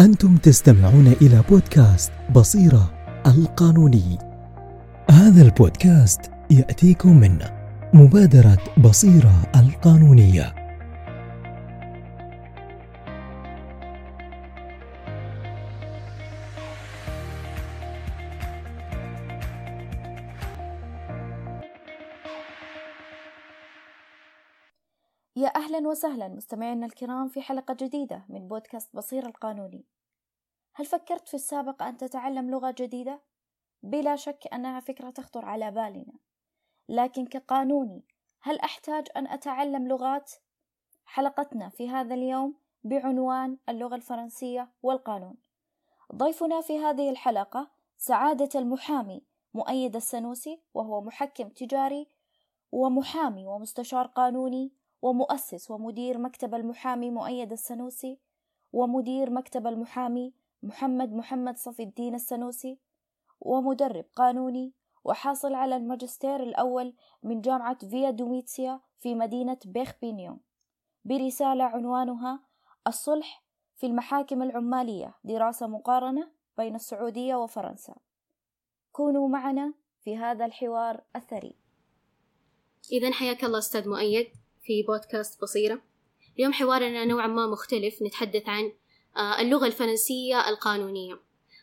أنتم تستمعون إلى بودكاست بصيرة القانوني. هذا البودكاست يأتيكم من مبادرة بصيرة القانونية. وسهلا مستمعينا الكرام في حلقة جديدة من بودكاست بصير القانوني هل فكرت في السابق أن تتعلم لغة جديدة؟ بلا شك أنها فكرة تخطر على بالنا لكن كقانوني هل أحتاج أن أتعلم لغات؟ حلقتنا في هذا اليوم بعنوان اللغة الفرنسية والقانون ضيفنا في هذه الحلقة سعادة المحامي مؤيد السنوسي وهو محكم تجاري ومحامي ومستشار قانوني ومؤسس ومدير مكتب المحامي مؤيد السنوسي ومدير مكتب المحامي محمد محمد صفي الدين السنوسي ومدرب قانوني وحاصل على الماجستير الأول من جامعة فيا دوميتسيا في مدينة بيخ بينيون برسالة عنوانها الصلح في المحاكم العمالية دراسة مقارنة بين السعودية وفرنسا. كونوا معنا في هذا الحوار الثري. إذا حياك الله أستاذ مؤيد. في بودكاست بصيرة. اليوم حوارنا نوعا ما مختلف نتحدث عن آه، اللغة الفرنسية القانونية.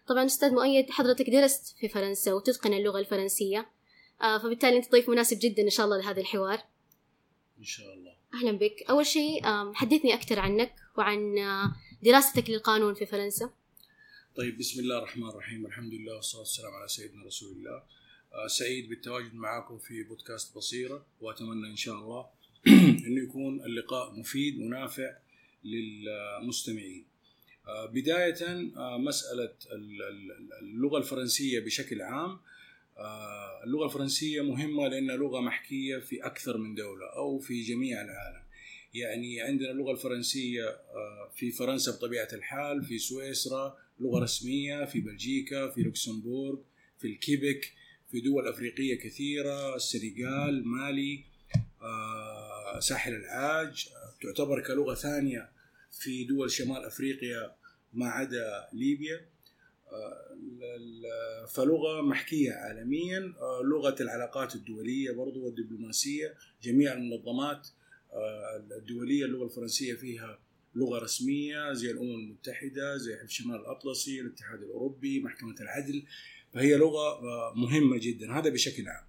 طبعا أستاذ مؤيد حضرتك درست في فرنسا وتتقن اللغة الفرنسية آه، فبالتالي أنت ضيف مناسب جدا إن شاء الله لهذا الحوار. إن شاء الله. أهلا بك. أول شيء حدثني أكثر عنك وعن آه، دراستك للقانون في فرنسا. طيب بسم الله الرحمن الرحيم. الحمد لله والصلاة والسلام على سيدنا رسول الله. سعيد بالتواجد معكم في بودكاست بصيرة وأتمنى إن شاء الله أنه يكون اللقاء مفيد ونافع للمستمعين. آه، بداية آه، مسألة اللغة الفرنسية بشكل عام. آه، اللغة الفرنسية مهمة لأنها لغة محكية في أكثر من دولة أو في جميع العالم. يعني عندنا اللغة الفرنسية في فرنسا بطبيعة الحال في سويسرا لغة رسمية في بلجيكا في لوكسمبورغ في الكيبك في دول أفريقية كثيرة السنغال مالي. ساحل العاج تعتبر كلغة ثانية في دول شمال أفريقيا ما عدا ليبيا. آه، فلغة محكية عالميا آه، لغة العلاقات الدولية برضو والدبلوماسية جميع المنظمات آه، الدولية اللغة الفرنسية فيها لغة رسمية زي الأمم المتحدة زي حلف شمال الأطلسي الاتحاد الأوروبي محكمة العدل فهي لغة مهمة جدا هذا بشكل عام.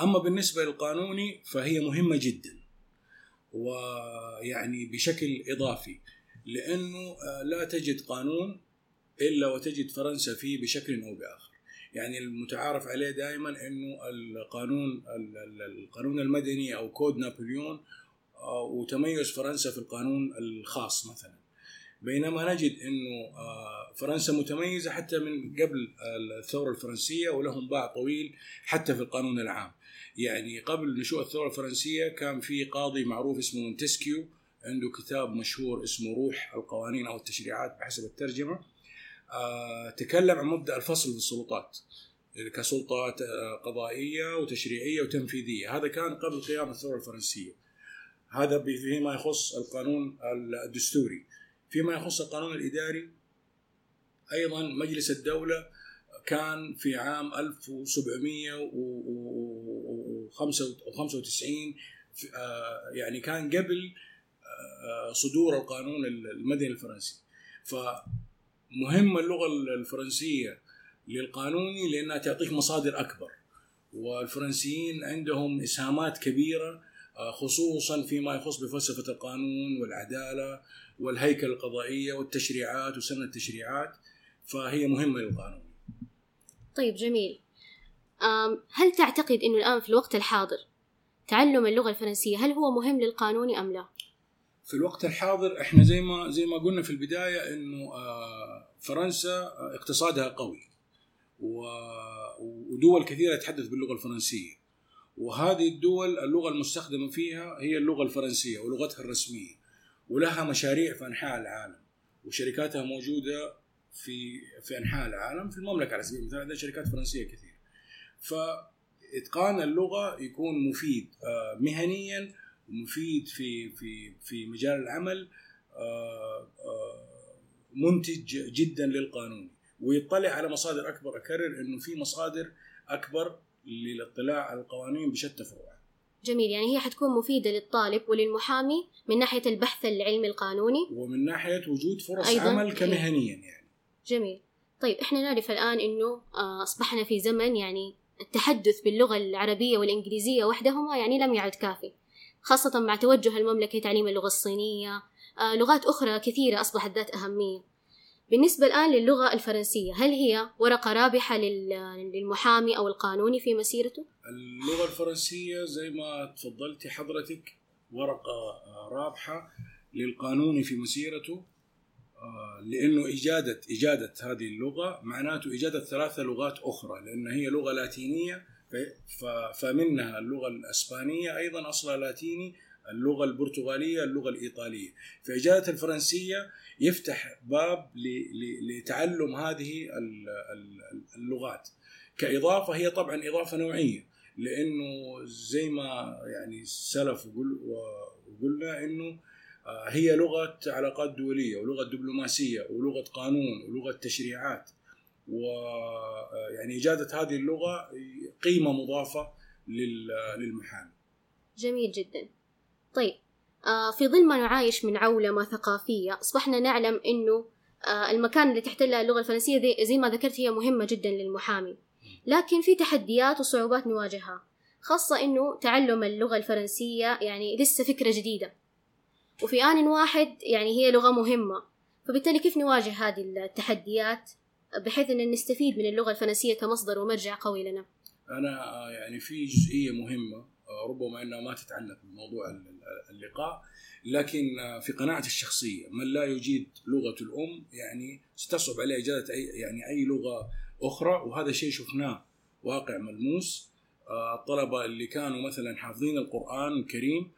أما بالنسبة للقانوني فهي مهمة جدا ويعني بشكل إضافي لأنه آه، لا تجد قانون إلا وتجد فرنسا فيه بشكل أو بآخر. يعني المتعارف عليه دائما إنه القانون القانون المدني أو كود نابليون آه، وتميز فرنسا في القانون الخاص مثلا. بينما نجد إنه آه، فرنسا متميزة حتى من قبل الثورة الفرنسية ولهم باع طويل حتى في القانون العام. يعني قبل نشوء الثورة الفرنسية كان في قاضي معروف اسمه مونتسكيو عنده كتاب مشهور اسمه روح القوانين أو التشريعات بحسب الترجمة. آه تكلم عن مبدأ الفصل في السلطات كسلطات آه، قضائية وتشريعية وتنفيذية. هذا كان قبل قيام الثورة الفرنسية. هذا فيما يخص القانون الدستوري. فيما يخص القانون الإداري أيضا مجلس الدولة كان في عام 1795 آه، يعني كان قبل آه، صدور القانون المدني الفرنسي. فمهمة اللغة الفرنسية للقانوني لأنها تعطيك مصادر أكبر. والفرنسيين عندهم إسهامات كبيرة آه، خصوصا فيما يخص بفلسفة القانون والعدالة والهيكل القضائية والتشريعات وسن التشريعات فهي مهمة للقانون. طيب جميل. هل تعتقد أنه الآن في الوقت الحاضر تعلم اللغة الفرنسية هل هو مهم للقانون أم لا؟ في الوقت الحاضر إحنا زي ما زي ما قلنا في البداية إنه آه، فرنسا اقتصادها قوي. ودول كثيرة تتحدث باللغة الفرنسية. وهذه الدول اللغة المستخدمة فيها هي اللغة الفرنسية ولغتها الرسمية. ولها مشاريع في أنحاء العالم. وشركاتها موجودة في في أنحاء العالم. في المملكة على سبيل المثال عندنا شركات فرنسية كثير فإتقان اللغة يكون مفيد آه، مهنيا ومفيد في في في مجال العمل آه، آه، منتج جدا للقانون. ويطلع على مصادر أكبر أكرر إنه في مصادر أكبر للاطلاع على القوانين بشتى فروعها. جميل. يعني هي حتكون مفيدة للطالب وللمحامي من ناحية البحث العلمي القانوني. ومن ناحية وجود فرص أيضاً. عمل كمهنيا يعني. جميل. طيب إحنا نعرف الآن إنه أصبحنا في زمن يعني التحدث باللغة العربية والإنجليزية وحدهما يعني لم يعد كافي خاصة مع توجه المملكة لتعليم اللغة الصينية. آه، لغات أخرى كثيرة أصبحت ذات أهمية. بالنسبة الآن للغة الفرنسية هل هي ورقة رابحة لل- للمحامي أو القانوني في مسيرته؟ اللغة الفرنسية زي ما تفضلتي حضرتك ورقة آه، رابحة للقانون في مسيرته. لأنه اجاده إجادة هذه اللغة معناته إجادة ثلاثة لغات أخرى لأن هي لغة لاتينية فمنها اللغة الأسبانية أيضا أصلها لاتيني اللغة البرتغالية اللغة الإيطالية. فإجادة الفرنسية يفتح باب لتعلم هذه ال- ال- اللغات. كإضافة هي طبعا إضافة نوعية لأنه زي ما يعني سلف وقل وقلنا إنه هي لغة علاقات دولية ولغة دبلوماسية ولغة قانون ولغة تشريعات. ويعني اجاده هذه اللغة قيمة مضافة لل- للمحامي. جميل جدا. طيب آه، في ظل ما نعايش من عولمة ثقافية أصبحنا نعلم آه، المكان اللي تحتلها اللغة الفرنسية دي زي ما ذكرت هي مهمة جدا للمحامي. لكن في تحديات وصعوبات نواجهها خاصة أنه تعلم اللغة الفرنسية يعني لسه فكرة جديدة. وفي آن واحد يعني هي لغة مهمة. فبالتالي كيف نواجه هذه التحديات بحيث أن نستفيد من اللغة الفرنسية كمصدر ومرجع قوي لنا؟ أنا آه، يعني في جزئية مهمة آه، ربما إنها ما تتعلق بموضوع ال- ال- اللقاء لكن آه، في قناعتي الشخصية من لا يجيد لغة الأم يعني ستصعب عليه اجاده أي يعني أي لغة أخرى وهذا شيء شفناه واقع ملموس. الطلبة اللي كانوا مثلا حافظين القرآن الكريم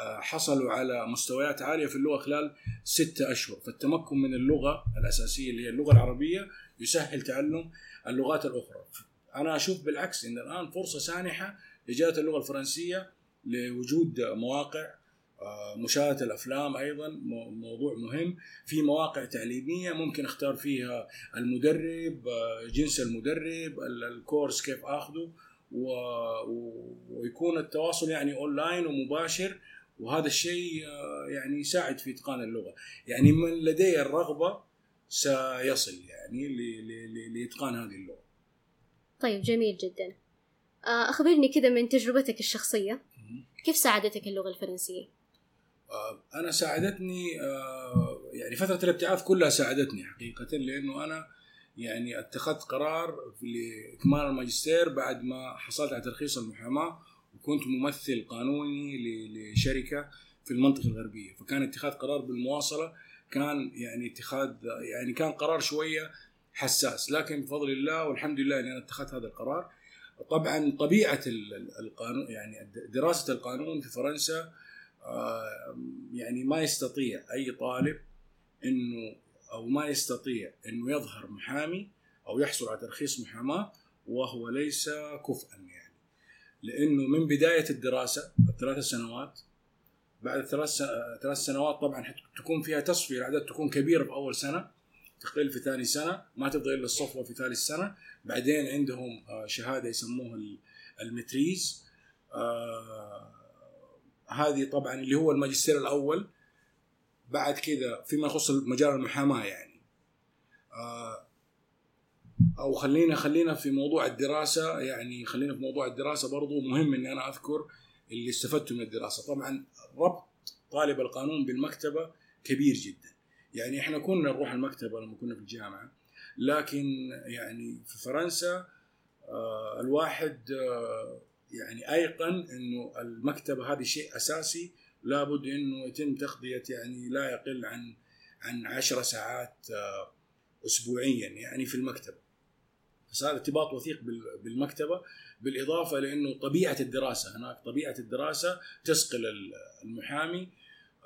حصلوا على مستويات عالية في اللغة خلال ستة أشهر. فالتمكن من اللغة الأساسية اللي هي اللغة العربية يسهل تعلم اللغات الأخرى. أنا أشوف بالعكس إن الآن فرصة سانحة لاجاده اللغة الفرنسية لوجود مواقع آه، مشاهدة الأفلام أيضا مو- موضوع مهم. في مواقع تعليمية ممكن أختار فيها المدرب آه، جنس المدرب ال- الكورس كيف آخذه ويكون التواصل يعني أونلاين ومباشر وهذا الشيء آه، يعني يساعد في إتقان اللغة. يعني من لديه الرغبة سيصل يعني لإتقان هذه اللغة. طيب جميل جدا. آه، أخبرني كذا من تجربتك الشخصية. كيف ساعدتك اللغة الفرنسية؟ آه، أنا ساعدتني يعني فترة الابتعاث كلها ساعدتني حقيقة لأنه أنا يعني اتخذت قرار لإكمال الماجستير بعد ما حصلت على ترخيص المحاماة وكنت ممثل قانوني لشركة في المنطقة الغربية. فكان اتخاذ قرار بالمواصلة كان يعني اتخاذ يعني كان قرار شوية حساس. لكن بفضل الله والحمد لله إني أنا اتخذت هذا القرار. طبعا طبيعة ال- ال- القانون يعني دراسة القانون في فرنسا آه، يعني ما يستطيع أي طالب إنه أو ما يستطيع إنه يظهر محامي أو يحصل على ترخيص محاماة وهو ليس كفءا يعني. لأنه من بداية الدراسة الثلاث سنوات بعد ثلاث ثلاث سنوات طبعا تكون فيها تصفية الاعداد تكون كبيره في أول سنة تقل في ثاني سنة ما تفضل الا الصفوه في ثالث سنة. بعدين عندهم آه، شهادة يسموها ال- المتريز. آه، هذه طبعا اللي هو الماجستير الأول. بعد كذا فيما يخص مجال المحاماة يعني. آه، أو خلينا خلينا في موضوع الدراسة يعني خلينا في موضوع الدراسة برضو مهم إني أنا أذكر اللي استفدته من الدراسة. طبعا ربط طالب القانون بالمكتبة كبير جدا. يعني إحنا كنا نروح المكتبة لما كنا في الجامعة لكن يعني في فرنسا آه، الواحد آه، يعني أيقن إنه المكتبة هذه شيء أساسي لابد إنه يتم تغطية يعني لا يقل عن عن عشر ساعات آه، اسبوعيا يعني في المكتبة. فصار ارتباط وثيق بال- بالمكتبة بالإضافة لأنه طبيعة الدراسة هناك طبيعة الدراسة تسقل ال- المحامي.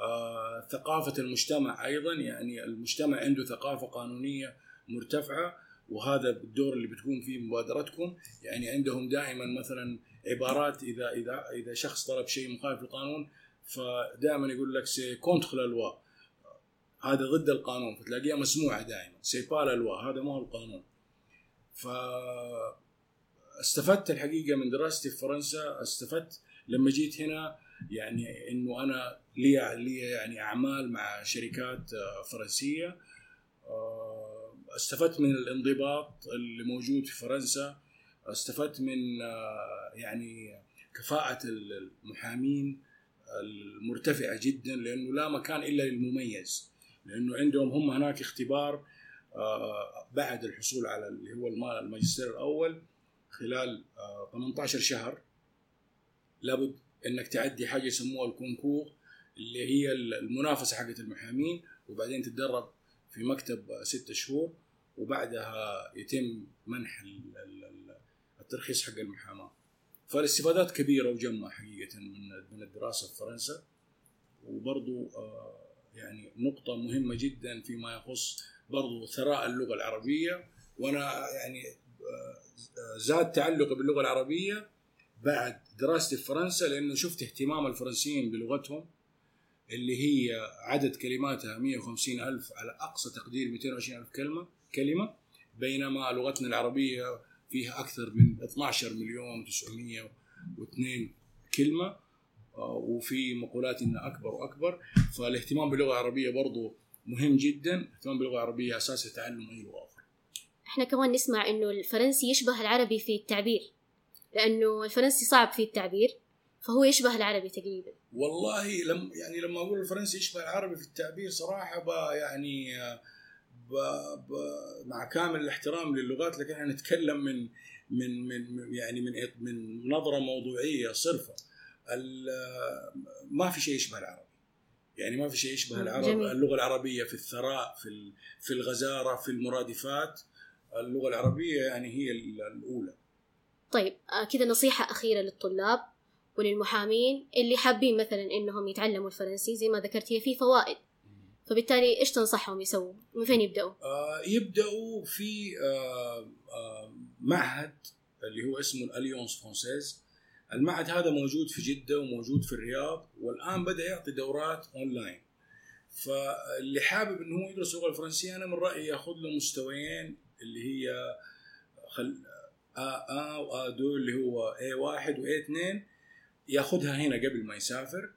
آه، ثقافة المجتمع أيضا يعني المجتمع عنده ثقافة قانونية مرتفعة وهذا الدور اللي بتكون فيه مبادرتكم يعني عندهم دائما مثلا عبارات اذا اذا إذا شخص طلب شيء مخالف للقانون فدائما يقول لك c'est contre la loi هذا ضد القانون فتلاقيها مسموعة دائما c'est pas la loi هذا ما هو القانون. ف استفدت الحقيقة من دراستي في فرنسا استفدت لما جيت هنا يعني إنه أنا لي لي يعني أعمال مع شركات آه، فرنسية. آه، استفدت من الانضباط اللي موجود في فرنسا. استفدت من آه، يعني كفاءة المحامين المرتفعة جدا لأنه لا مكان إلا للمميز. لأنه عندهم هم هناك اختبار بعد الحصول على اللي هو الماجستير الأول خلال 18 شهر. لابد إنك تعدي حاجة يسموها الكونكور اللي هي المنافسة حقت المحامين وبعدين تتدرب في مكتب ستة شهور وبعدها يتم منح الترخيص حق المحاماة. فالاستفادات كبيرة وجمة حقيقة من من الدراسة في فرنسا. وبرضو آه، يعني نقطة مهمة جدا فيما يخص برضو ثراء اللغة العربية وأنا يعني آه، زاد تعلقي باللغة العربية بعد دراستي في فرنسا لأنه شفت اهتمام الفرنسيين بلغتهم اللي هي عدد كلماتها 150 ألف على أقصى تقدير 220 ألف كلمة كلمة بينما لغتنا العربية فيها أكثر من 12 مليون 902 كلمة آه، وفي مقولات إنها أكبر وأكبر. فالاهتمام باللغة العربية برضو مهم جدا الاهتمام باللغة العربية أساس لتعلم أي لغة أخرى. إحنا كمان نسمع إنه الفرنسي يشبه العربي في التعبير لأنه الفرنسي صعب في التعبير فهو يشبه العربي تقريبا. والله لم يعني لما أقول الفرنسي يشبه العربي في التعبير صراحة با يعني ب ب مع كامل الاحترام للغات لكن إحنا نتكلم من من من يعني من من نظرة موضوعية صرفة. ما في شيء يشبه العربي. يعني ما في شيء يشبه العرب جميل. اللغة العربية في الثراء في في الغزارة في المرادفات اللغة العربية يعني هي الأولى طيب آه، كذا نصيحة أخيرة للطلاب وللمحامين اللي حابين مثلا إنهم يتعلموا الفرنسي زي ما ذكرت هي في فوائد فبالتالي إيش تنصحهم يسووا؟ من فين يبدأوا؟ آه يبدأوا في آه آه معهد اللي هو اسمه ال Alliance Française المعهد هذا موجود في جدة وموجود في الرياض والآن بدأ يعطي دورات أونلاين فاللي حابب إنه هو يدرس اللغة الفرنسية أنا من رأيي يأخذ له مستويين اللي هي خل آ آ وآ دو اللي هو A واحد و A اثنين يأخذها هنا قبل ما يسافر.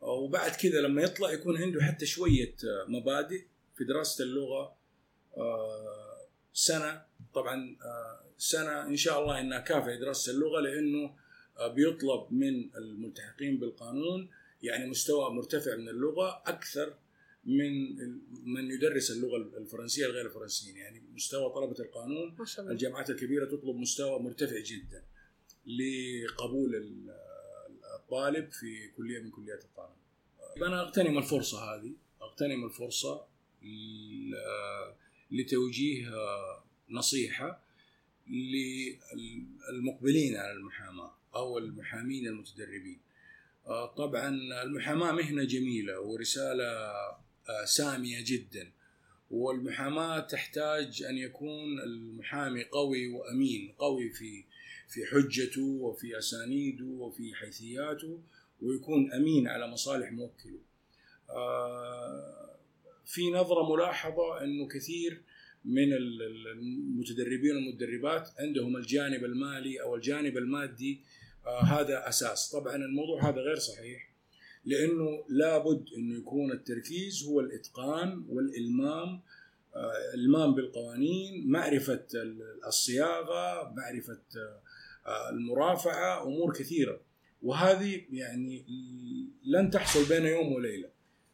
وبعد كذا لما يطلع يكون عنده حتى شوية مبادئ في دراسة اللغة. سنة طبعا سنة إن شاء الله إنها كافية دراسة اللغة لأنه بيطلب من الملتحقين بالقانون يعني مستوى مرتفع من اللغة أكثر من من يدرس اللغة الفرنسية لغير الفرنسيين. يعني مستوى طلبة القانون. الجامعات الكبيرة تطلب مستوى مرتفع جدا لقبول الطالب في كلية من كليات القانون. أنا أغتنم الفرصة هذه أغتنم الفرصة لتوجيه نصيحة للمقبلين على المحاماة. أو المحامين المتدربين طبعا المحاماة مهنة جميلة ورسالة سامية جدا والمحاماة تحتاج أن يكون المحامي قوي وأمين قوي في في حجته وفي أسانيده وفي حيثياته ويكون أمين على مصالح موكله. آه، في نظرة ملاحظة إنه كثير من المتدربين والمتدربات عندهم الجانب المالي أو الجانب المادي آه، هذا أساس، طبعا الموضوع هذا غير صحيح لأنه لابد إنه يكون التركيز هو الإتقان والإلمام آه، إلمام بالقوانين معرفة الصياغة معرفة آه، المرافعة أمور كثيرة. وهذه يعني لن تحصل بين يوم وليلة.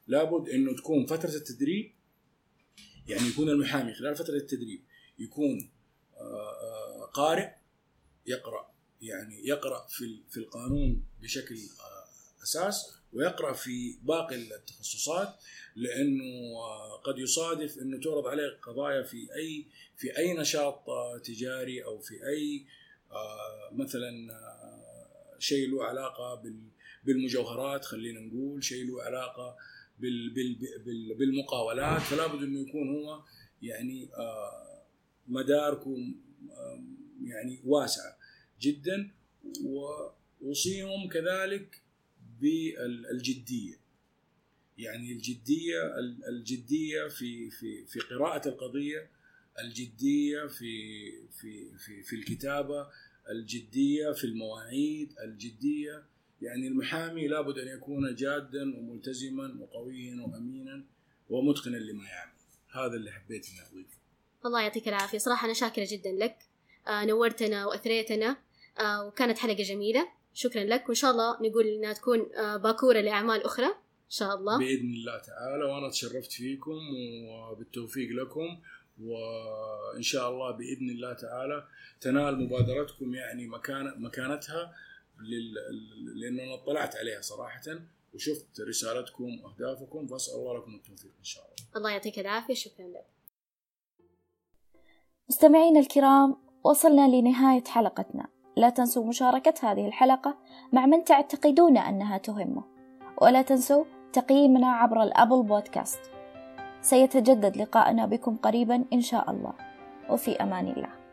لابد إنه تكون فترة التدريب يعني يكون المحامي خلال فترة التدريب يكون آه، قارئ يقرأ يعني يقرأ في في القانون بشكل أساس ويقرأ في باقي التخصصات لأنه قد يصادف أنه تعرض عليه قضايا في أي في أي نشاط تجاري أو في أي آه، مثلا آه، شيء له علاقة بالمجوهرات خلينا نقول شيء له علاقة بالمقاولات فلا بد أنه يكون هو يعني آه، مداركه يعني واسعه جدا واوصيهم كذلك بالجدية. يعني الجدية الجدية في في في قراءة القضية الجدية في في في في الكتابة الجدية في المواعيد الجدية يعني المحامي لابد أن يكون جادا وملتزما وقويا وامينا ومتقنا لما يعمل. هذا اللي حبيت إني اضيفه الله يعطيك العافية. صراحة أنا شاكرة جدا لك. آه نورتنا وأثريتنا. آه وكانت حلقة جميلة. شكرا لك. وإن شاء الله نقول إنها تكون آه باكورة لأعمال أخرى. إن شاء الله. بإذن الله تعالى. وأنا تشرفت فيكم وبالتوفيق لكم. وإن شاء الله بإذن الله تعالى تنال مبادرتكم يعني مكان مكانتها. لل... لأنه أنا اطلعت عليها صراحة وشفت رسالتكم وأهدافكم فأسأل الله لكم التوفيق إن شاء الله. الله يعطيك العافية شكرا لك. مستمعينا الكرام وصلنا لنهاية حلقتنا. لا تنسوا مشاركة هذه الحلقة مع من تعتقدون أنها تهمه ولا تنسوا تقييمنا عبر الأبل بودكاست سيتجدد لقاءنا بكم قريبا إن شاء الله وفي أمان الله